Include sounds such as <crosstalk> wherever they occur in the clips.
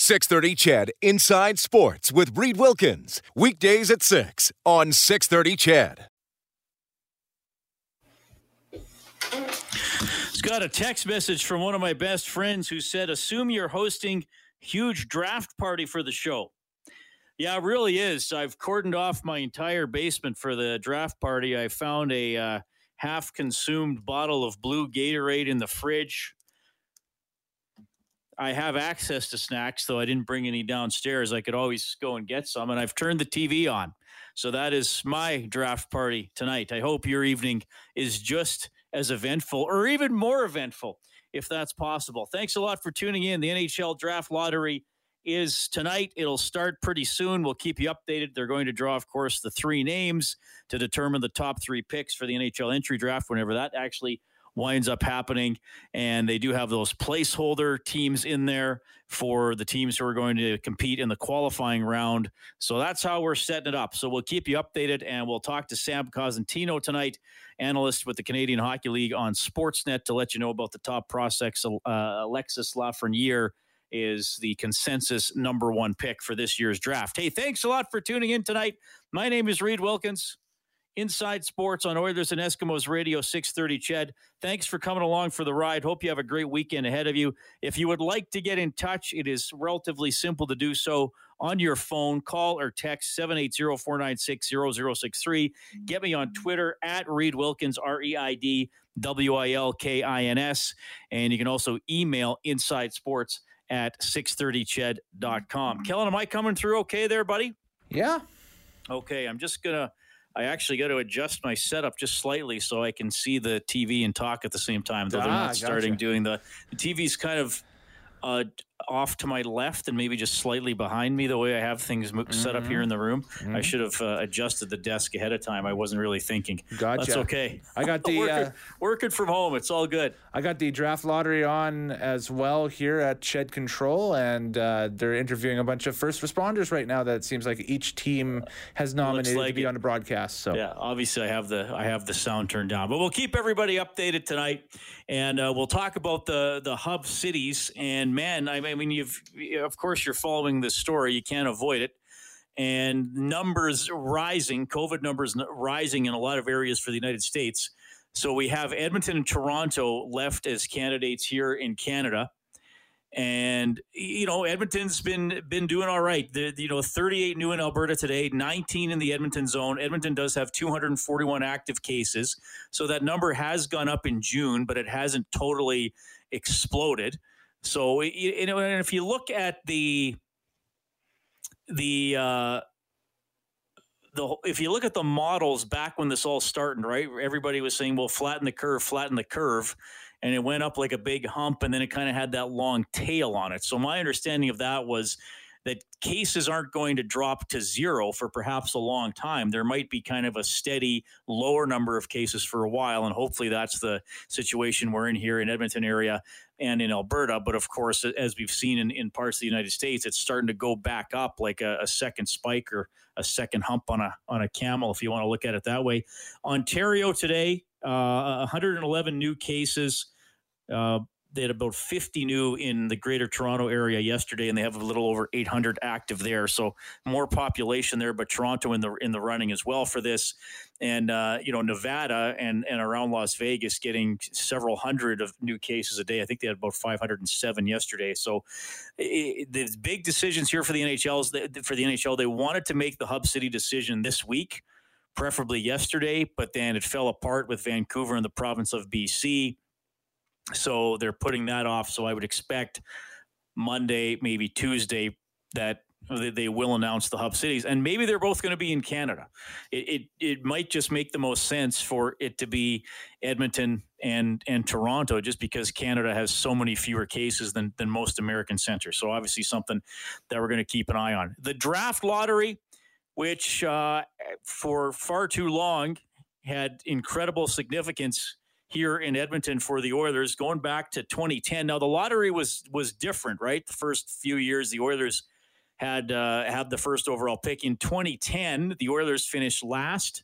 630 CHED Inside Sports with Reed Wilkins. Weekdays at 6 on 630 CHED. It's got a text message from one of my best friends who said, Assume you're hosting huge draft party for the show. Yeah, it really is. I've cordoned off my entire basement for the draft party. I found a uh, half consumed bottle of blue Gatorade in the fridge. I have access to snacks, though I didn't bring any downstairs. I could always go and get some, and I've turned the TV on. So that is my draft party tonight. I hope your evening is just as eventful or even more eventful if that's possible. Thanks a lot for tuning in. The NHL Draft Lottery is tonight. It'll start pretty soon. We'll keep you updated. They're going to draw, of course, the three names to determine the top three picks for the NHL entry draft whenever that actually winds up happening. And they do have those placeholder teams in there for the teams who are going to compete in the qualifying round. So that's how we're setting it up. So we'll keep you updated and we'll talk to Sam Cosentino tonight, analyst with the Canadian Hockey League on Sportsnet to let you know about the top prospects. Uh, Alexis Lafreniere is the consensus number one pick for this year's draft. Hey, thanks a lot for tuning in tonight. My name is Reed Wilkins. Inside Sports on Oilers and Eskimos Radio 630 Ched. Thanks for coming along for the ride. Hope you have a great weekend ahead of you. If you would like to get in touch, it is relatively simple to do so on your phone. Call or text 780-496-0063. Get me on Twitter at Reed Wilkins, R-E-I-D W-I-L-K-I-N-S. And you can also email Inside Sports at 630ched.com. Kellen, am I coming through okay there, buddy? Yeah. Okay, I'm just going to I actually got to adjust my setup just slightly so I can see the TV and talk at the same time. Though ah, they're not starting doing the the TV's kind of uh, off to my left and maybe just slightly behind me the way I have things mm-hmm. set up here mm-hmm. in the room. Mm-hmm. I should have uh, adjusted the desk ahead of time. I wasn't really thinking. Gotcha. That's okay. I got the <laughs> working, uh, working, from home. It's all good. I got the draft lottery on as well here at CHED Control, and uh, they're interviewing a bunch of first responders right now. That it seems like each team has nominated like to be it. on the broadcast. So yeah, obviously I have the I have the sound turned down, but we'll keep everybody updated tonight, and uh, we'll talk about the the hub cities. And man, I mean, you've of course, you're following this story. You can't avoid it. And numbers rising, COVID numbers rising in a lot of areas for the United States. So we have Edmonton and Toronto left as candidates here in Canada. And you know, Edmonton's been been doing all right. The, you know, 38 new in Alberta today, 19 in the Edmonton zone. Edmonton does have 241 active cases, so that number has gone up in June, but it hasn't totally exploded. So you know, and if you look at the the uh, the if you look at the models back when this all started, right? Everybody was saying, "Well, flatten the curve, flatten the curve," and it went up like a big hump, and then it kind of had that long tail on it. So my understanding of that was that cases aren't going to drop to zero for perhaps a long time. There might be kind of a steady lower number of cases for a while, and hopefully that's the situation we're in here in Edmonton area and in Alberta. But of course, as we've seen in, in parts of the United States, it's starting to go back up like a, a second spike or a second hump on a on a camel, if you want to look at it that way. Ontario today, uh, 111 new cases. Uh, they had about 50 new in the greater Toronto area yesterday, and they have a little over 800 active there. So more population there, but Toronto in the in the running as well for this. And uh, you know Nevada and and around Las Vegas getting several hundred of new cases a day. I think they had about 507 yesterday. So it, big decisions here for the NHLs for the NHL. They wanted to make the hub city decision this week, preferably yesterday, but then it fell apart with Vancouver and the province of BC so they're putting that off. So I would expect Monday, maybe Tuesday, that they, will announce the hub cities, and maybe they're both going to be in Canada. It, it it might just make the most sense for it to be Edmonton and and Toronto, just because Canada has so many fewer cases than than most American centers. So obviously something that we're going to keep an eye on. The draft lottery, which uh, for far too long had incredible significance here in Edmonton for the Oilers going back to 2010. Now the lottery was was different, right? The first few years the Oilers had uh, had the first overall pick in 2010. The Oilers finished last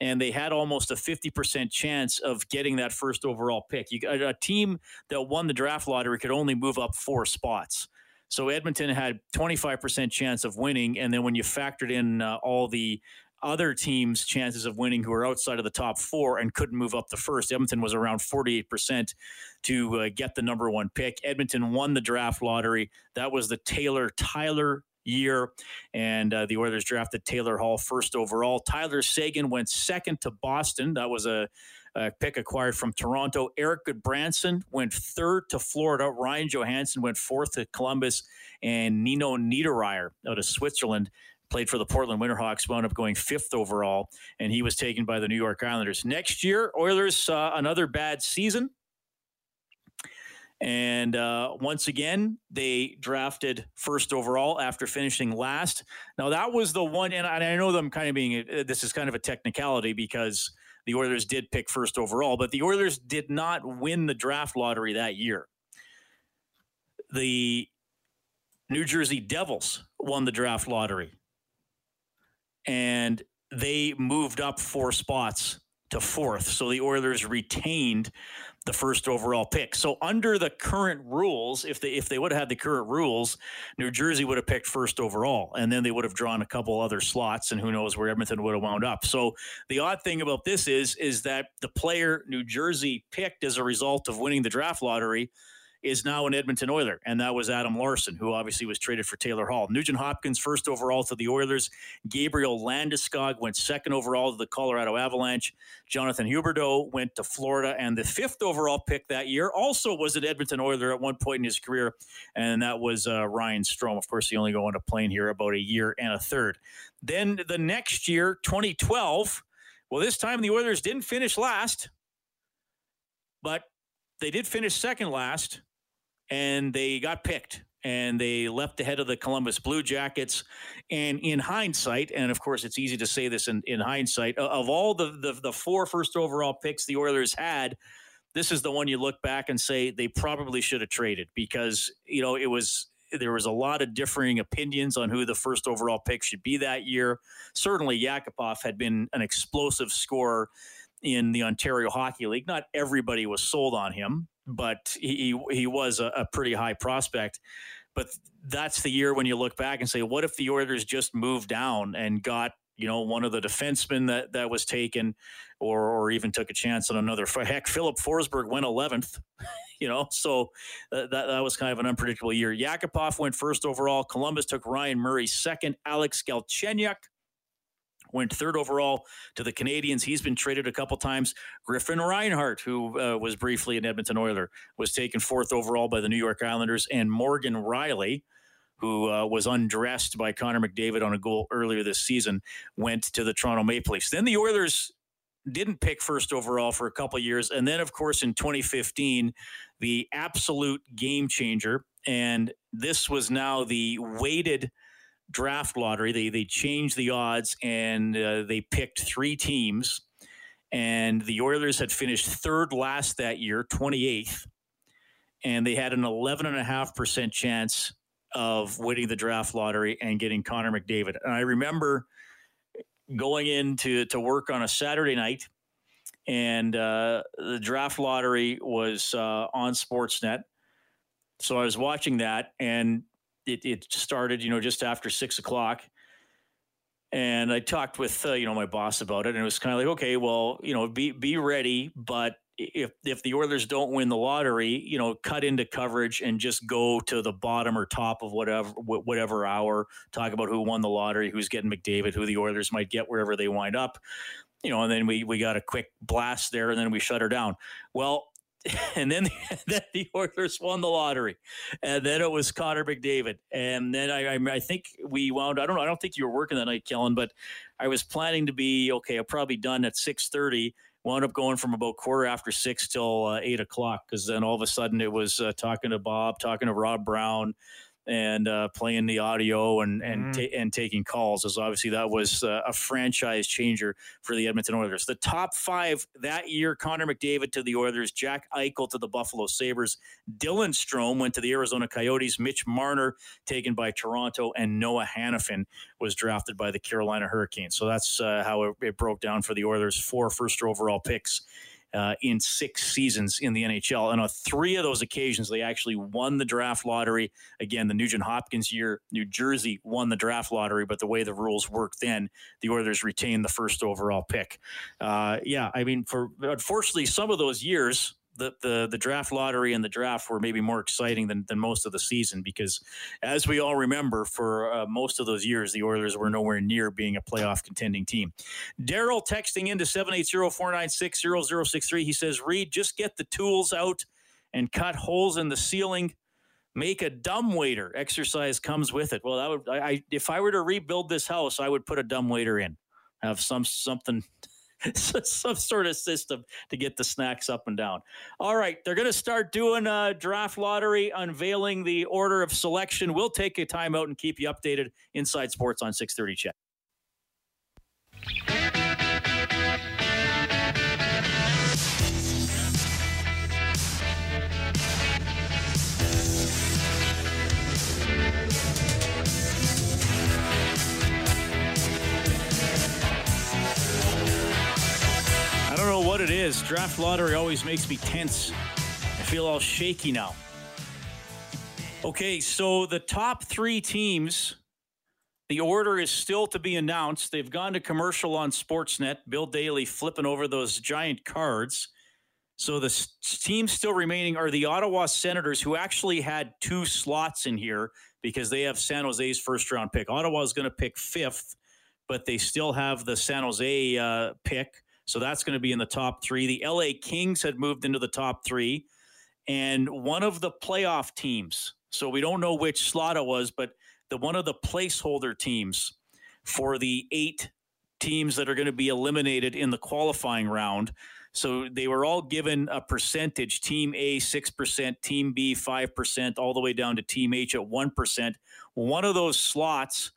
and they had almost a 50% chance of getting that first overall pick. You, a, a team that won the draft lottery could only move up four spots. So Edmonton had 25% chance of winning, and then when you factored in uh, all the other teams' chances of winning who are outside of the top four and couldn't move up the first. Edmonton was around 48% to uh, get the number one pick. Edmonton won the draft lottery. That was the Taylor Tyler year. And uh, the Oilers drafted Taylor Hall first overall. Tyler Seguin went second to Boston. That was a, a pick acquired from Toronto. Erik Gudbranson went third to Florida. Ryan Johansen went fourth to Columbus. And Nino Niederreiter out of Switzerland played for the Portland Winterhawks, wound up going fifth overall, and he was taken by the New York Islanders. Next year, Oilers saw another bad season. And uh, once again, they drafted first overall after finishing last. Now, that was the one, and I know them kind of being uh, this is kind of a technicality because the Oilers did pick first overall, but the Oilers did not win the draft lottery that year. The New Jersey Devils won the draft lottery and they moved up four spots to fourth. So the Oilers retained the first overall pick. So under the current rules, if they if they would have had the current rules, New Jersey would have picked first overall, and then they would have drawn a couple other slots, and who knows where Edmonton would have wound up. So the odd thing about this is is that the player New Jersey picked as a result of winning the draft lottery is now an Edmonton Oiler, and that was Adam Larsson, who obviously was traded for Taylor Hall. Nugent Hopkins, first overall to the Oilers. Gabriel Landeskog went second overall to the Colorado Avalanche. Jonathan Huberdeau went to Florida, and the fifth overall pick that year also was an Edmonton Oiler at one point in his career, and that was uh, Ryan Strome. Of course, he only go on to plane here about a year and a third. Then the next year, 2012, well, this time the Oilers didn't finish last, but they did finish second last and they got picked and they left ahead of the Columbus Blue Jackets. And in hindsight, and of course, it's easy to say this in, in hindsight, of all the, the, the four first overall picks the Oilers had, this is the one you look back and say they probably should have traded because, you know, it was there was a lot of differing opinions on who the first overall pick should be that year. Certainly, Yakupov had been an explosive scorer in the Ontario Hockey League. Not everybody was sold on him, but he he was a, a pretty high prospect. But that's the year when you look back and say, what if the Oilers just moved down and got you know one of the defensemen that that was taken, or or even took a chance on another. Heck, Filip Forsberg went 11th. <laughs> you know, so uh, that that was kind of an unpredictable year. Yakupov went first overall. Columbus took Ryan Murray second. Alex Galchenyuk went third overall to the Canadiens. He's been traded a couple times. Griffin Reinhart, who uh, was briefly an Edmonton Oiler, was taken fourth overall by the New York Islanders, and Morgan Rielly. Who uh, was undressed by Connor McDavid on a goal earlier this season, went to the Toronto Maple Leafs. Then the Oilers didn't pick first overall for a couple years. And then, of course, in 2015, the absolute game changer. And this was now the weighted draft lottery. They they changed the odds and uh, they picked three teams, and the Oilers had finished third last that year, twenty eighth, and they had an eleven and a half percent chance of winning the draft lottery and getting Connor McDavid. And I remember going in to, to work on a Saturday night, and uh, the draft lottery was uh, on Sportsnet. So I was watching that, and it, it started, you know, just after six o'clock. And I talked with, uh, you know, my boss about it, and it was kind of like, okay, well, you know, be be ready, but if if the Oilers don't win the lottery, you know, cut into coverage and just go to the bottom or top of whatever whatever hour. Talk about who won the lottery, who's getting McDavid, who the Oilers might get wherever they wind up, you know. And then we we got a quick blast there, and then we shut her down. Well, <laughs> and then, then the Oilers won the lottery, and then it was Connor McDavid, and then I, I, I think we wound. I don't know. I don't think you were working that night, Kellen, but I was planning to be okay. I'm probably done at six thirty. Wound up going from about quarter after six till uh, eight o'clock because then all of a sudden it was uh, talking to Bob, talking to Rob Brown, and uh, playing the audio and and mm. ta- and taking calls. As obviously that was uh, a franchise changer for the Edmonton Oilers. The top five that year: Connor McDavid to the Oilers, Jack Eichel to the Buffalo Sabres, Dylan Strome went to the Arizona Coyotes, Mitch Marner taken by Toronto, and Noah Hanifin was drafted by the Carolina Hurricanes. So that's uh, how it, it broke down for the Oilers. Four first overall picks uh, in six seasons in the NHL. And on three of those occasions, they actually won the draft lottery. Again, the Nugent Hopkins year, New Jersey won the draft lottery, but the way the rules worked then, the Oilers retained the first overall pick. Uh, yeah, I mean, for unfortunately, some of those years, the, the the draft lottery and the draft were maybe more exciting than, than most of the season because, as we all remember, for uh, most of those years, the Oilers were nowhere near being a playoff contending team. Daryl texting into 780-496-0063. He says, Reed, just get the tools out and cut holes in the ceiling. Make a dumb waiter. Exercise comes with it. Well, that would I, I if I were to rebuild this house, I would put a dumb waiter in. Have some something <laughs> some sort of system to get the snacks up and down. All right, they're going to start doing a draft lottery, unveiling the order of selection. We'll take a timeout and keep you updated. Inside Sports on 630 CHED. what it is. Draft lottery always makes me tense. I feel all shaky now. Okay, so the top three teams, the order is still to be announced. They've gone to commercial on Sportsnet. Bill Daly flipping over those giant cards. So the teams still remaining are the Ottawa Senators, who actually had two slots in here because they have San Jose's first round pick. Ottawa is going to pick fifth, but they still have the San Jose uh, pick. So that's going to be in the top three. The LA Kings had moved into the top three. And one of the playoff teams, so we don't know which slot it was, but the one of the placeholder teams for the eight teams that are going to be eliminated in the qualifying round. So they were all given a percentage Team A, 6%, Team B, 5%, all the way down to Team H at 1%. One of those slots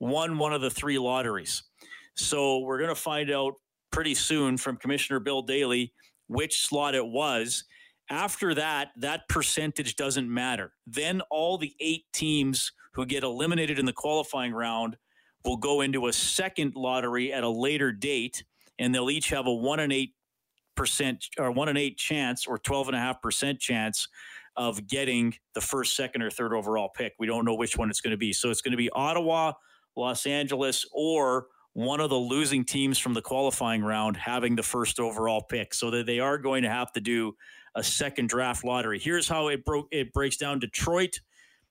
won one of the three lotteries. So we're going to find out pretty soon from Commissioner Bill Daly which slot it was. After that, that percentage doesn't matter. Then all the eight teams who get eliminated in the qualifying round will go into a second lottery at a later date, and they'll each have a one and eight percent or one and eight chance or twelve and a half percent chance of getting the first, second, or third overall pick. We don't know which one it's going to be. So it's going to be Ottawa, Los Angeles, or one of the losing teams from the qualifying round having the first overall pick so that they are going to have to do a second draft lottery. Here's how it broke it breaks down Detroit.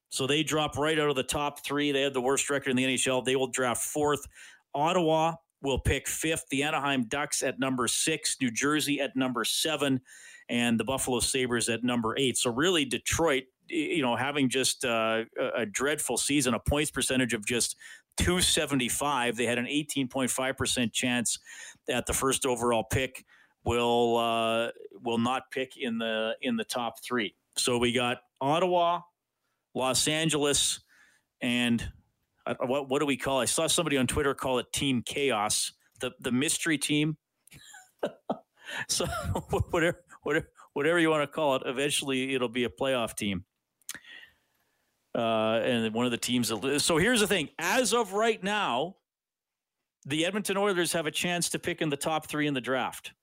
So they drop right out of the top 3. They had the worst record in the NHL. They will draft fourth. Ottawa will pick fifth. The Anaheim Ducks at number 6, New Jersey at number 7, and the Buffalo Sabres at number 8. So really Detroit you know, having just uh, a dreadful season, a points percentage of just 275. They had an 18.5% chance at the first overall pick will uh, will not pick in the in the top three. So we got Ottawa, Los Angeles, and uh, what what do we call? It? I saw somebody on Twitter call it Team Chaos, the the mystery team. <laughs> so <laughs> whatever whatever whatever you want to call it, eventually it'll be a playoff team uh, and one of the teams. That, so here's the thing: as of right now, the Edmonton Oilers have a chance to pick in the top three in the draft.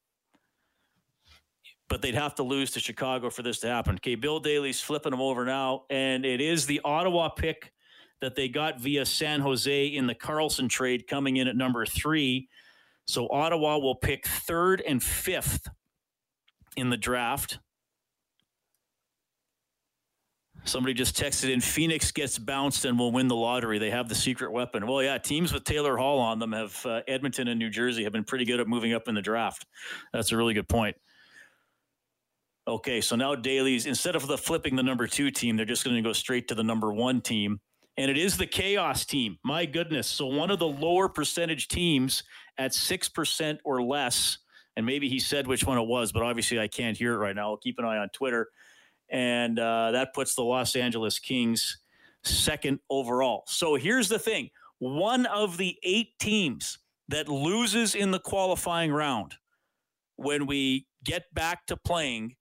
But they'd have to lose to Chicago for this to happen. Okay, Bill Daly's flipping them over now, and it is the Ottawa pick that they got via San Jose in the Karlsson trade coming in at number three. So Ottawa will pick third and fifth in the draft. Somebody just texted in Phoenix gets bounced and will win the lottery. They have the secret weapon. Well, yeah, teams with Taylor Hall on them have uh, Edmonton and New Jersey have been pretty good at moving up in the draft. That's a really good point. Okay, so now Daly's instead of the flipping the number two team, they're just going to go straight to the number one team, and it is the chaos team. My goodness! So one of the lower percentage teams at six percent or less, and maybe he said which one it was, but obviously I can't hear it right now. I'll keep an eye on Twitter, and uh, that puts the Los Angeles Kings second overall. So here's the thing: one of the eight teams that loses in the qualifying round when we get back to playing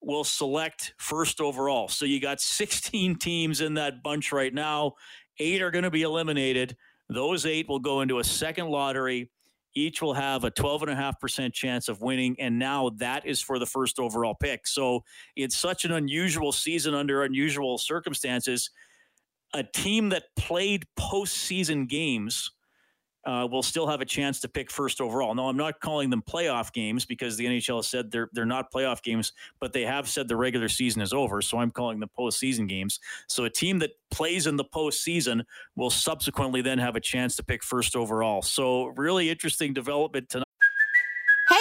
will select first overall. So you got 16 teams in that bunch right now. Eight are going to be eliminated. Those eight will go into a second lottery. Each will have a 12.5% chance of winning. And now that is for the first overall pick. So it's such an unusual season under unusual circumstances. A team that played postseason games uh, will still have a chance to pick first overall. No, I'm not calling them playoff games because the NHL has said they're they're not playoff games, but they have said the regular season is over. So I'm calling them postseason games. So a team that plays in the postseason will subsequently then have a chance to pick first overall. So really interesting development tonight.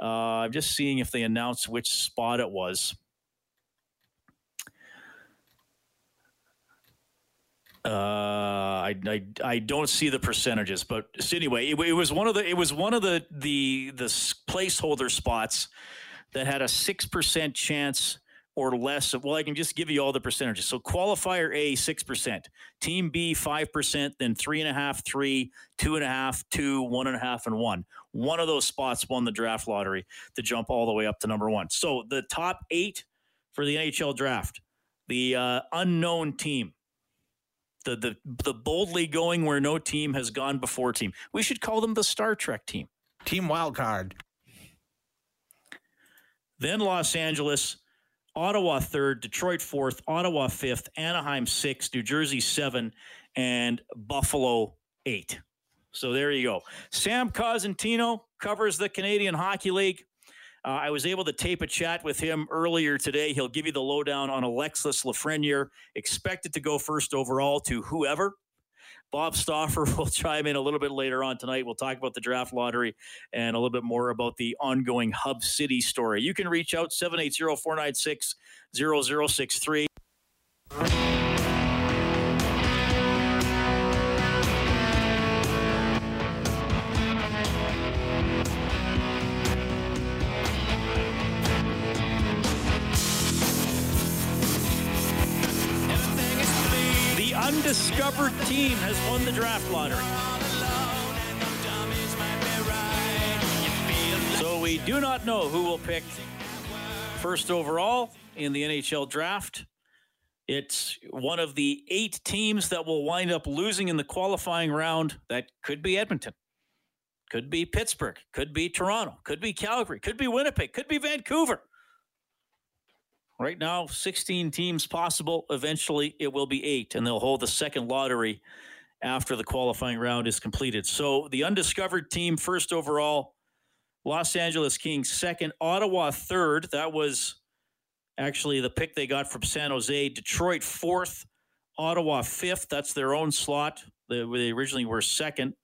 Uh, I'm just seeing if they announced which spot it was. Uh, I, I I don't see the percentages, but anyway, it, it, was one of the it was one of the the the placeholder spots that had a six percent chance or less of, well, I can just give you all the percentages. So qualifier A, 6%, team B, 5%, then three and a half, three, two and a half, two, one and a half, and one. One of those spots won the draft lottery to jump all the way up to number one. So the top eight for the NHL draft, the uh, unknown team, the, the, the boldly going where no team has gone before team. We should call them the Star Trek team. Team Wildcard. Then Los Angeles, Ottawa third, Detroit fourth, Ottawa fifth, Anaheim sixth, New Jersey seven, and Buffalo eight. So there you go. Sam Cosentino covers the Canadian Hockey League. Uh, I was able to tape a chat with him earlier today. He'll give you the lowdown on Alexis Lafreniere, expected to go first overall to whoever Bob Stauffer <laughs> will chime in a little bit later on tonight. We'll talk about the draft lottery and a little bit more about the ongoing Hub City story. You can reach out 780 496 0063. Team has won the draft lottery. So we do not know who will pick first overall in the NHL draft. It's one of the eight teams that will wind up losing in the qualifying round. That could be Edmonton, could be Pittsburgh, could be Toronto, could be Calgary, could be Winnipeg, could be Vancouver. Right now, 16 teams possible. Eventually, it will be eight, and they'll hold the second lottery after the qualifying round is completed. So, the undiscovered team, first overall, Los Angeles Kings, second, Ottawa, third. That was actually the pick they got from San Jose. Detroit, fourth, Ottawa, fifth. That's their own slot. They, they originally were second.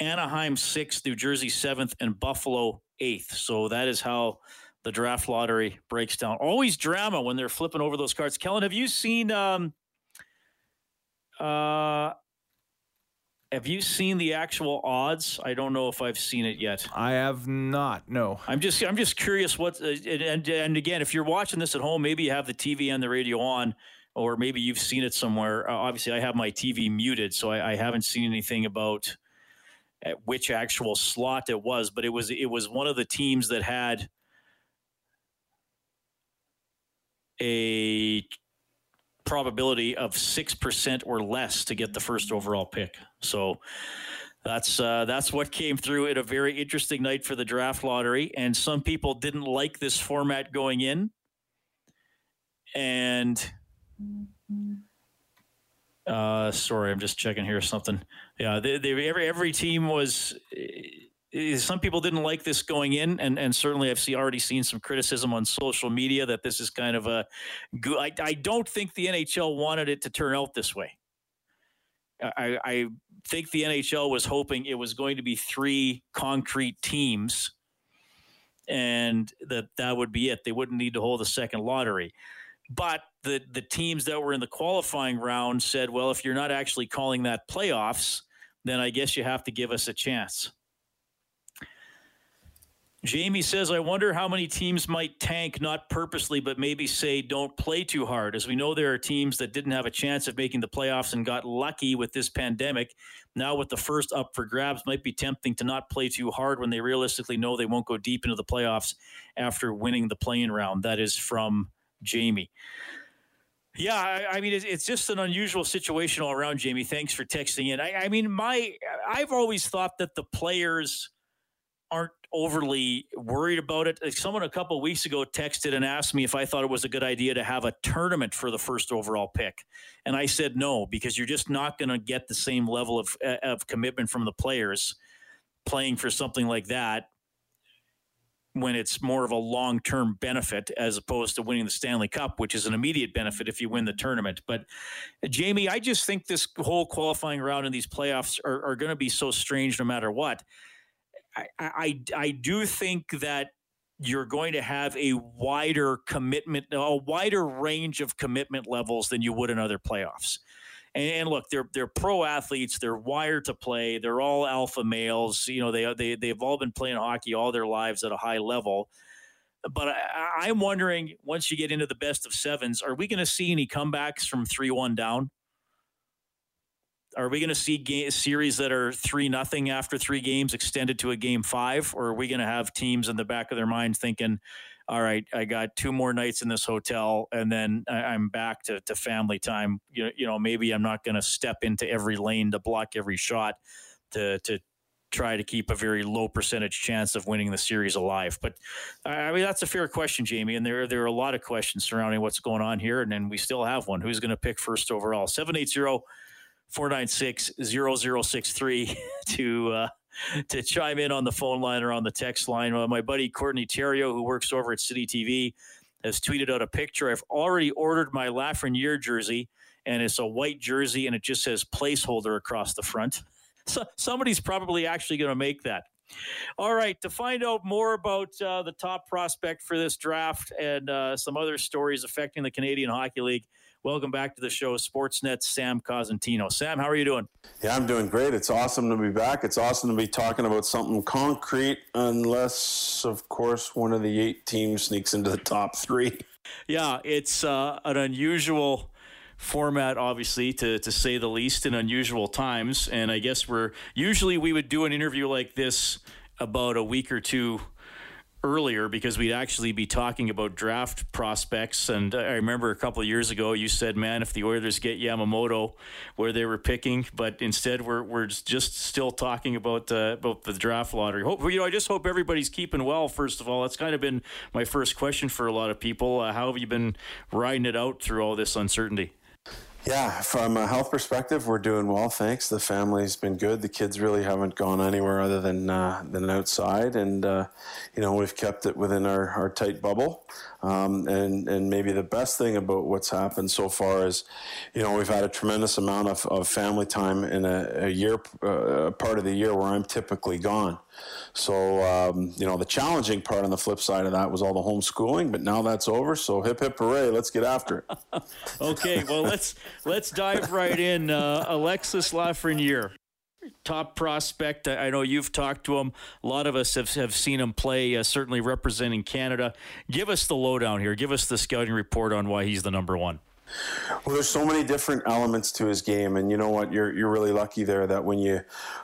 Anaheim, sixth, New Jersey, seventh, and Buffalo, eighth. So, that is how the draft lottery breaks down. Always drama when they're flipping over those cards. Kellen, have you seen um uh have you seen the actual odds? I don't know if I've seen it yet. I have not. No. I'm just I'm just curious what uh, and and again, if you're watching this at home, maybe you have the TV and the radio on or maybe you've seen it somewhere. Uh, obviously, I have my TV muted, so I, I haven't seen anything about uh, which actual slot it was, but it was it was one of the teams that had a probability of 6% or less to get the first overall pick. So that's uh, that's what came through at a very interesting night for the draft lottery. And some people didn't like this format going in. and uh, sorry, I'm just checking here something. Yeah, they, they, every every team was. Some people didn't like this going in, and, and certainly I've see, already seen some criticism on social media that this is kind of a. I, I don't think the NHL wanted it to turn out this way. I, I think the NHL was hoping it was going to be three concrete teams, and that that would be it. They wouldn't need to hold a second lottery. But the the teams that were in the qualifying round said, well, if you're not actually calling that playoffs, then I guess you have to give us a chance. Jamie says, I wonder how many teams might tank, not purposely, but maybe say don't play too hard. As we know, there are teams that didn't have a chance of making the playoffs and got lucky with this pandemic. Now, with the first up for grabs, might be tempting to not play too hard when they realistically know they won't go deep into the playoffs after winning the playing round. That is from Jamie. Yeah, I, I mean, it's, it's, just an unusual situation all around, Jamie. Thanks for texting in. I, I mean, my I've always thought that the players aren't overly worried about it. Someone a couple weeks ago texted and asked me if I thought it was a good idea to have a tournament for the first overall pick, and I said no because you're just not going to get the same level of uh, of commitment from the players playing for something like that when it's more of a long term benefit as opposed to winning the Stanley Cup, which is an immediate benefit if you win the tournament. But uh, Jamie, I just think this whole qualifying round and these playoffs are, are going to be so strange no matter what. I, I, I do think that you're going to have a wider commitment, a wider range of commitment levels than you would in other playoffs. And, look, they're they're pro athletes. They're wired to play. They're all alpha males. You know, they they they've all been playing hockey all their lives at a high level. But I, I'm wondering, once you get into the best of sevens, are we going to see any comebacks from three one down? Are we going to see game, series that are three nothing after three games extended to a game five, or are we going to have teams in the back of their minds thinking, all right, I got two more nights in this hotel, and then I'm back to, to family time. You know, you know, maybe I'm not going to step into every lane to block every shot to to try to keep a very low percentage chance of winning the series alive. But I mean, that's a fair question, Jamie. And there there are a lot of questions surrounding what's going on here, and then we still have one. Who's going to pick first overall? Seven eight zero. 496 0063 <laughs> to uh, to chime in on the phone line or on the text line. Uh, my buddy Courtney Terrio, who works over at City TV, has tweeted out a picture. I've already ordered my Lafreniere jersey, and it's a white jersey, and it just says placeholder across the front. <laughs> So somebody's probably actually going to make that. All right, to find out more about uh, the top prospect for this draft and uh, some other stories affecting the Canadian Hockey League, Welcome back to the show, Sportsnet Sam Cosentino. Sam, how are you doing? Yeah, I'm doing great. It's awesome to be back. It's awesome to be talking about something concrete, unless, of course, one of the eight teams sneaks into the top three. Yeah, it's uh, an unusual format, obviously, to, to say the least, in unusual times. And I guess we're usually we would do an interview like this about a week or two earlier because we'd actually be talking about draft prospects. And I remember a couple of years ago, you said, "Man, if the Oilers get Yamamoto, where they were picking," but instead we're we're just still talking about uh, about the draft lottery. Hope you know. I just hope everybody's keeping well. First of all, that's kind of been my first question for a lot of people. Uh, how have you been riding it out through all this uncertainty? Yeah, from a health perspective, we're doing well. Thanks. The family's been good. The kids really haven't gone anywhere other than uh, than outside, and uh, you know we've kept it within our, our tight bubble. Um, and and maybe the best thing about what's happened so far is, you know, we've had a tremendous amount of, of family time in a, a year, uh, part of the year where I'm typically gone. So, um, you know, the challenging part on the flip side of that was all the homeschooling, but now that's over. So hip hip hooray, let's get after it. <laughs> okay, well let's let's dive right in. Uh, Alexis Lafreniere, top prospect. I know you've talked to him. A lot of us have, have seen him play, uh, certainly representing Canada. Give us the lowdown here. Give us the scouting report on why he's the number one. Well, there's so many different elements to his game, and you know what? You're you're really lucky there that when you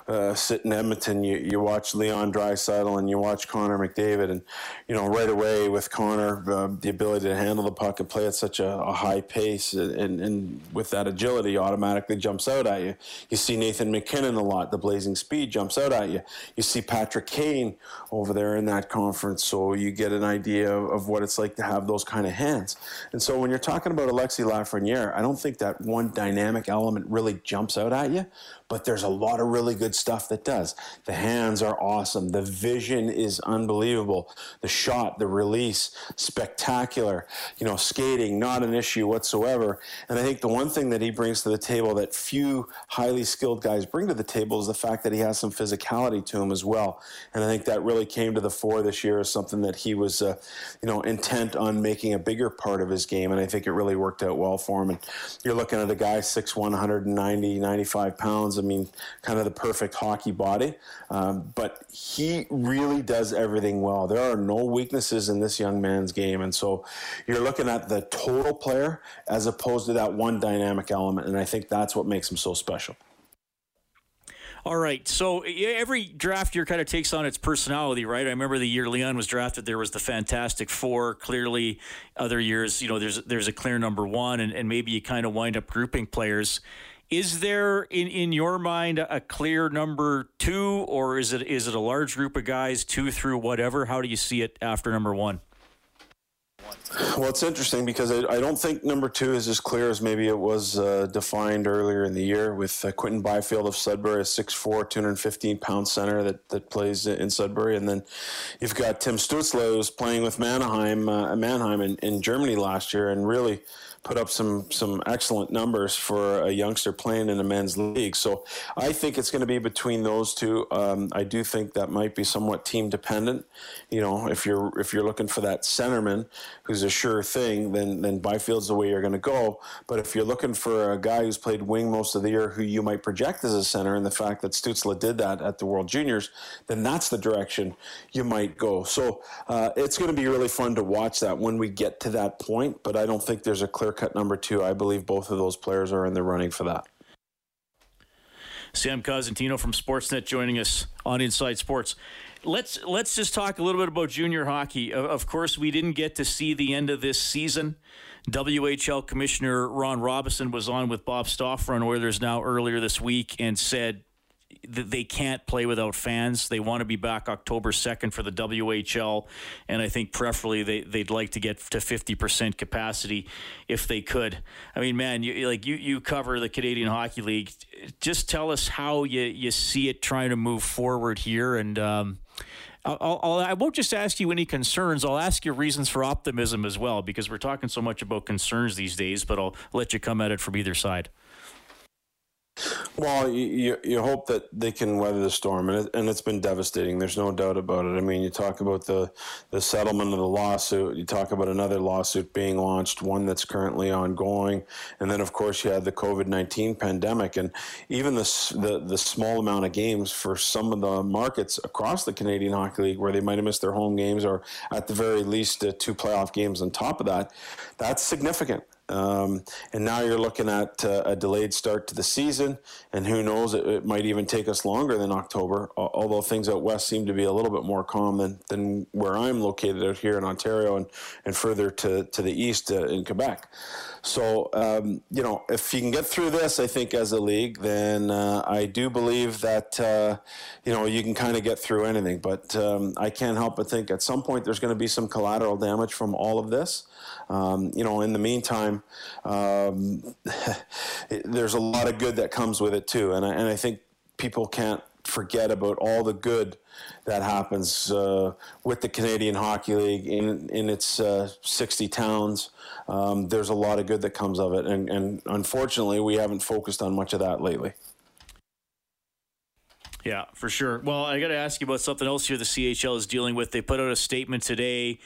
uh, sit in Edmonton, you, you watch Leon Draisaitl and you watch Connor McDavid, and you know right away with Connor, uh, the ability to handle the puck and play at such a, a high pace, and, and with that agility, automatically jumps out at you. You see Nathan MacKinnon a lot. The blazing speed jumps out at you. You see Patrick Kane over there in that conference, so you get an idea of what it's like to have those kind of hands. And so when you're talking about Alexi Lafreniere, I don't think that one dynamic element really jumps out at you, but there's a lot of really good stuff that does. The hands are awesome. The vision is unbelievable. The shot, the release, spectacular. You know, skating, not an issue whatsoever. And I think the one thing that he brings to the table that few highly skilled guys bring to the table is the fact that he has some physicality to him as well. And I think that really came to the fore this year as something that he was, uh, you know, intent on making a bigger part of his game. And I think it really worked out well for him. And you're looking at a guy 6'1", 190, 95 pounds. I mean, kind of the perfect hockey body. Um, but he really does everything well. There are no weaknesses in this young man's game. And so you're looking at the total player as opposed to that one dynamic element. And I think that's what makes him so special. All right. So every draft year kind of takes on its personality, right? I remember the year Leon was drafted, there was the Fantastic Four. Clearly, other years, you know, there's there's a clear number one, and, and maybe you kind of wind up grouping players. Is there in, in your mind a clear number two, or is it is it a large group of guys, two through whatever? How do you see it after number one? Well, it's interesting because I, I, don't think number two is as clear as maybe it was uh, defined earlier in the year with uh, Quinton Byfield of Sudbury, a 6'4", 215 pound center that, that plays in Sudbury, and then you've got Tim Stützle who's playing with Mannheim, uh, Mannheim in, in Germany last year, and really put up some some excellent numbers for a youngster playing in a men's league. So I think it's going to be between those two. Um, I do think that might be somewhat team dependent. You know, if you're if you're looking for that centerman who's a sure thing, then then Byfield's the way you're going to go. But if you're looking for a guy who's played wing most of the year, who you might project as a center, and the fact that Stützle did that at the World Juniors, then that's the direction you might go. So uh, it's going to be really fun to watch that when we get to that point. But I don't think there's a clear cut number two. I believe both of those players are in the running for that. Sam Cosentino from Sportsnet joining us on Inside Sports. Let's let's just talk a little bit about junior hockey. Of course, we didn't get to see the end of this season. WHL Commissioner Ron Robison was on with Bob Stauffer on Oilers Now earlier this week and said they can't play without fans. They want to be back October 2nd for the WHL, and I think preferably they, they'd like to get to 50% capacity if they could. I mean, man, you like you you cover the Canadian Hockey League. Just tell us how you you see it trying to move forward here, and um, I'll, I'll, I won't just ask you any concerns. I'll ask you reasons for optimism as well, because we're talking so much about concerns these days. But I'll let you come at it from either side. Well, you, you hope that they can weather the storm, and, it, and it's been devastating. There's no doubt about it. I mean, you talk about the, the settlement of the lawsuit, you talk about another lawsuit being launched, one that's currently ongoing, and then, of course, you had the COVID 19 pandemic. And even the, the, the small amount of games for some of the markets across the Canadian Hockey League where they might have missed their home games, or at the very least, uh, two playoff games on top of that, that's significant. Um, and now you're looking at uh, a delayed start to the season, and who knows, it, it, might even take us longer than October, although things out west seem to be a little bit more calm than, than where I'm located out here in Ontario and, and further to, to the east uh, in Quebec. So, um, you know, if you can get through this, I think as a league, then uh, I do believe that, uh, you know, you can kind of get through anything. But um, I can't help but think at some point there's going to be some collateral damage from all of this. Um, you know, in the meantime, um, <laughs> there's a lot of good that comes with it too, and I, and I think people can't forget about all the good that happens uh, with the Canadian Hockey League in in its uh, 60 towns. Um, there's a lot of good that comes of it, and, and unfortunately, we haven't focused on much of that lately. Yeah, for sure. Well, I got to ask you about something else here the CHL is dealing with. They put out a statement today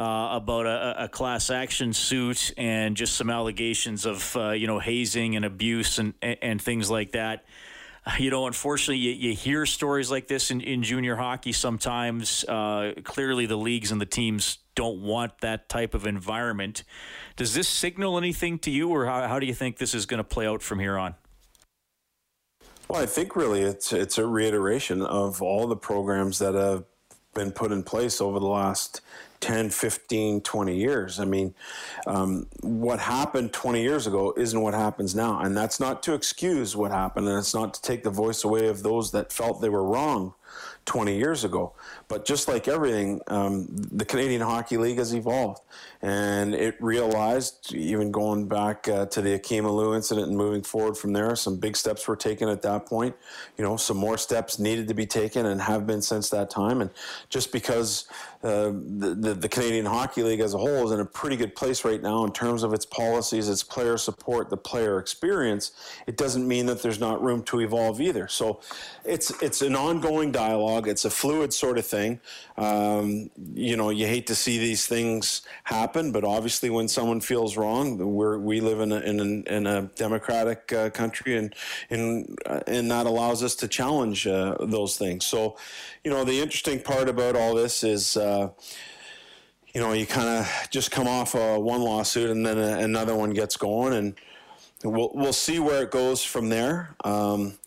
uh, about a, a, class action suit and just some allegations of uh, you know hazing and abuse and and things like that. you know, unfortunately, you, you, hear stories like this in, in junior hockey sometimes. Uh, clearly, the leagues and the teams don't want that type of environment. Does this signal anything to you, or how, how do you think this is going to play out from here on? Well, I think really it's it's a reiteration of all the programs that have been put in place over the last 10, 15, 20 years. I mean, um, what happened 20 years ago isn't what happens now. And that's not to excuse what happened, and it's not to take the voice away of those that felt they were wrong 20 years ago. But just like everything, um, the Canadian Hockey League has evolved. And it realized, even going back uh, to the Akim Aliu incident and moving forward from there, some big steps were taken at that point. You know, some more steps needed to be taken and have been since that time. And just because uh, the, the, the Canadian Hockey League as a whole is in a pretty good place right now in terms of its policies, its player support, the player experience, it doesn't mean that there's not room to evolve either. So it's, it's an ongoing dialogue. It's a fluid sort of thing. Um, you know, you hate to see these things happen, but obviously, when someone feels wrong, we live in a, in a, in a democratic uh, country, and and uh, and that allows us to challenge uh, those things. So, you know, the interesting part about all this is uh, you know, you kind of just come off a one lawsuit and then a, another one gets going, and we'll we'll see where it goes from there. Um,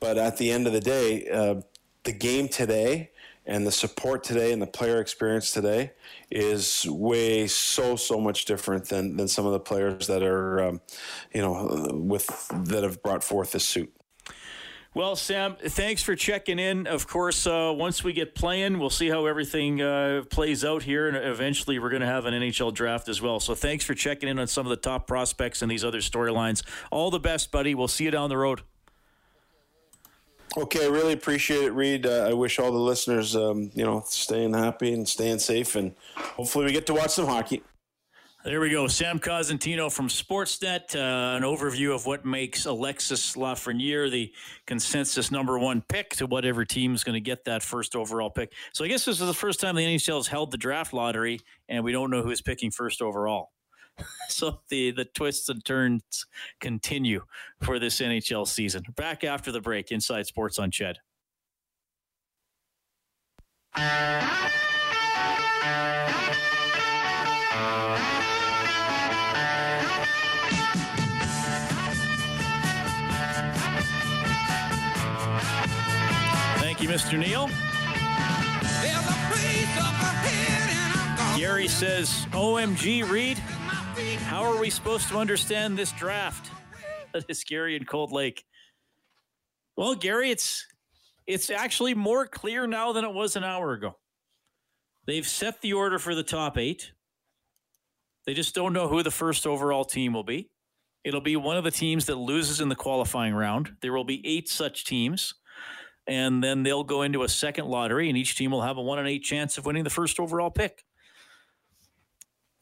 but at the end of the day, uh, the game today and the support today and the player experience today is way so so much different than than some of the players that are um, you know with that have brought forth this suit. Well, Sam, thanks for checking in. Of course, uh, once we get playing, we'll see how everything uh, plays out here, and eventually we're going to have an NHL draft as well. So thanks for checking in on some of the top prospects and these other storylines. All the best, buddy. We'll see you down the road. Okay, I really appreciate it, Reed. Uh, I wish all the listeners, um, you know, staying happy and staying safe, and hopefully we get to watch some hockey. There we go. Sam Cosentino from Sportsnet. Uh, an overview of what makes Alexis Lafreniere the consensus number one pick to whatever team is going to get that first overall pick. So I guess this is the first time the NHL has held the draft lottery, and we don't know who is picking first overall. <laughs> so the the twists and turns continue for this NHL season. Back after the break, Inside Sports on CHED. Thank you, Mr. Neal. Gary says, OMG, Reed. How are we supposed to understand this draft? <laughs> That is Gary in Cold Lake. Well, Gary, it's it's actually more clear now than it was an hour ago. They've set the order for the top eight. They just don't know who the first overall team will be. It'll be one of the teams that loses in the qualifying round. There will be eight such teams. And then they'll go into a second lottery, and each team will have a one in eight chance of winning the first overall pick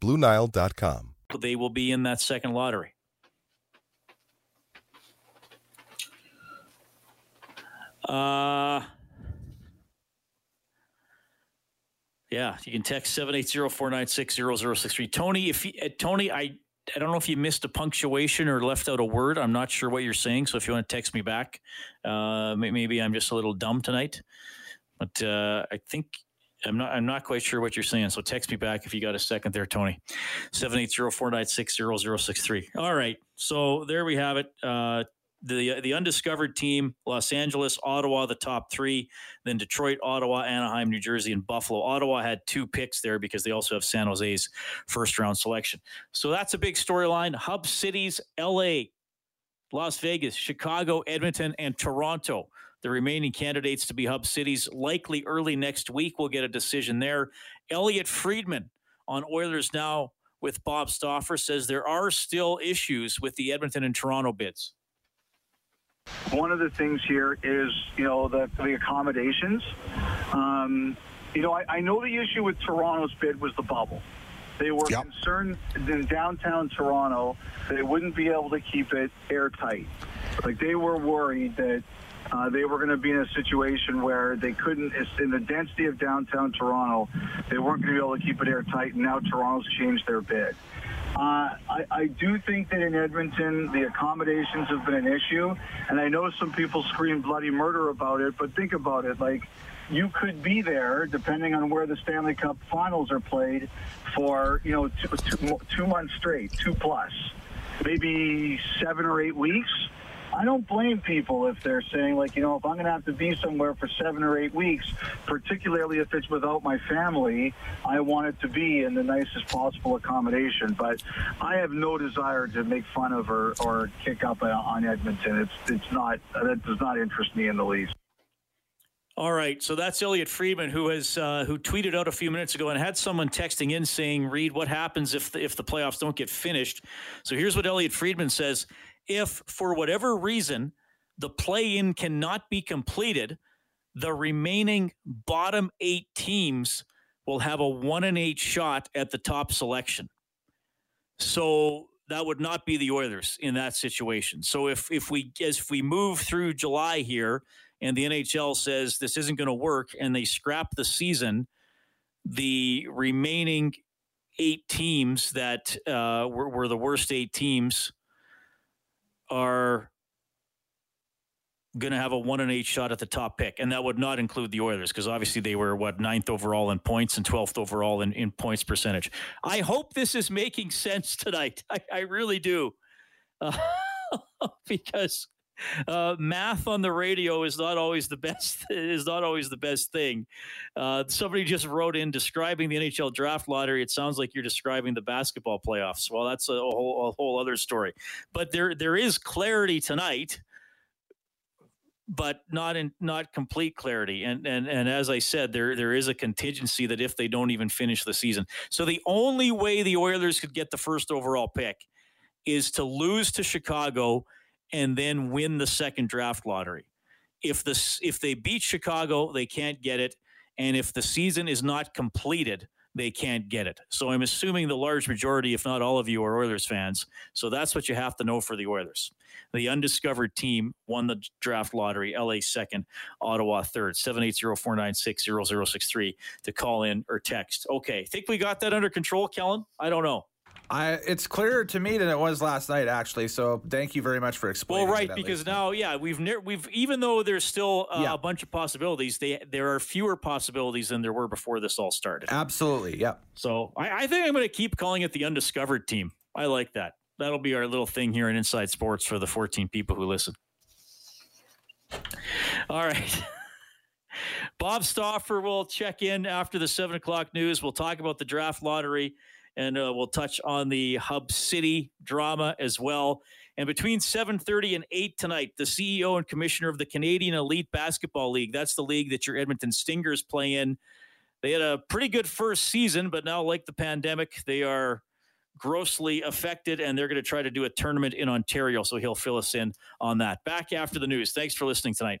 BlueNile.com. They will be in that second lottery. Uh, yeah, you can text 780-496-0063. Tony, if you, uh, Tony, I I don't know if you missed a punctuation or left out a word. I'm not sure what you're saying. So if you want to text me back, uh, maybe I'm just a little dumb tonight. But uh, I think I'm not. I'm not quite sure what you're saying. So text me back if you got a second there, Tony. Seven eight zero four nine six zero zero six three. All right. So there we have it. Uh, the the undiscovered team: Los Angeles, Ottawa, the top three. Then Detroit, Ottawa, Anaheim, New Jersey, and Buffalo. Ottawa had two picks there because they also have San Jose's first round selection. So that's a big storyline. Hub cities: L.A., Las Vegas, Chicago, Edmonton, and Toronto the remaining candidates to be hub cities. Likely early next week, we'll get a decision there. Elliotte Friedman on Oilers Now with Bob Stauffer says there are still issues with the Edmonton and Toronto bids. One of the things here is, you know, the, the accommodations. Um, you know, I, I know the issue with Toronto's bid was the bubble. They were yep. concerned in downtown Toronto they wouldn't be able to keep it airtight. Like they were worried that uh, they were going to be in a situation where they couldn't, in the density of downtown Toronto, they weren't going to be able to keep it airtight, and now Toronto's changed their bid. Uh, I, I, do think that in Edmonton, the accommodations have been an issue, and I know some people scream bloody murder about it, but think about it. Like, you could be there, depending on where the Stanley Cup finals are played, for, you know, two, two, two months straight, two plus, maybe seven or eight weeks I don't blame people if they're saying, like, you know, if I'm going to have to be somewhere for seven or eight weeks, particularly if it's without my family, I want it to be in the nicest possible accommodation. But I have no desire to make fun of or, or kick up on Edmonton. It's, it's not, that does not interest me in the least. All right, so that's Elliotte Friedman, who has uh, who tweeted out a few minutes ago and had someone texting in saying, "Reed, what happens if the, if the playoffs don't get finished?" So here's what Elliotte Friedman says: if for whatever reason the play in cannot be completed, the remaining bottom eight teams will have a one and eight shot at the top selection. So that would not be the Oilers in that situation. So if if we as if we move through July here and the NHL says this isn't going to work and they scrap the season, the remaining eight teams that uh, were, were the worst eight teams are going to have a one and eight shot at the top pick, and that would not include the Oilers because obviously they were what ninth overall in points and twelfth overall in, in points percentage. I hope this is making sense tonight. <laughs> I, I really do, uh, <laughs> because <laughs> uh, math on the radio is not always the best. <laughs> Is not always the best thing. Uh, somebody just wrote in describing the NHL draft lottery. It sounds like you're describing the basketball playoffs. Well, that's a whole, a whole other story. But there there is clarity tonight, but not in not complete clarity. And and and as I said, there there is a contingency that if they don't even finish the season, so the only way the Oilers could get the first overall pick is to lose to Chicago and then win the second draft lottery. If the if they beat Chicago, they can't get it, and if the season is not completed, they can't get it. So I'm assuming the large majority, if not all of you, are Oilers fans. So that's what you have to know for the Oilers. The undiscovered team won the draft lottery. LA second, Ottawa third. 780-496-0063 to call in or text. Okay, think we got that under control, Kellen? I don't know. I it's clearer to me than it was last night, actually. So thank you very much for explaining. Well, right, because least. now, yeah, we've ne- we've even though there's still uh, yeah. a bunch of possibilities, they there are fewer possibilities than there were before this all started. Absolutely, yeah. So I, I think I'm going to keep calling it the undiscovered team. I like that. That'll be our little thing here in Inside Sports for the 14 people who listen. All right. <laughs> Bob Stauffer will check in after the seven o'clock news. We'll talk about the draft lottery and uh, we'll touch on the Hub City drama as well. And between 7:30 and 8 tonight, the CEO and commissioner of the Canadian Elite Basketball League, that's the league that your Edmonton Stingers play in. They had a pretty good first season, but now like the pandemic, they are grossly affected and they're going to try to do a tournament in Ontario, so he'll fill us in on that. Back after the news. Thanks for listening tonight.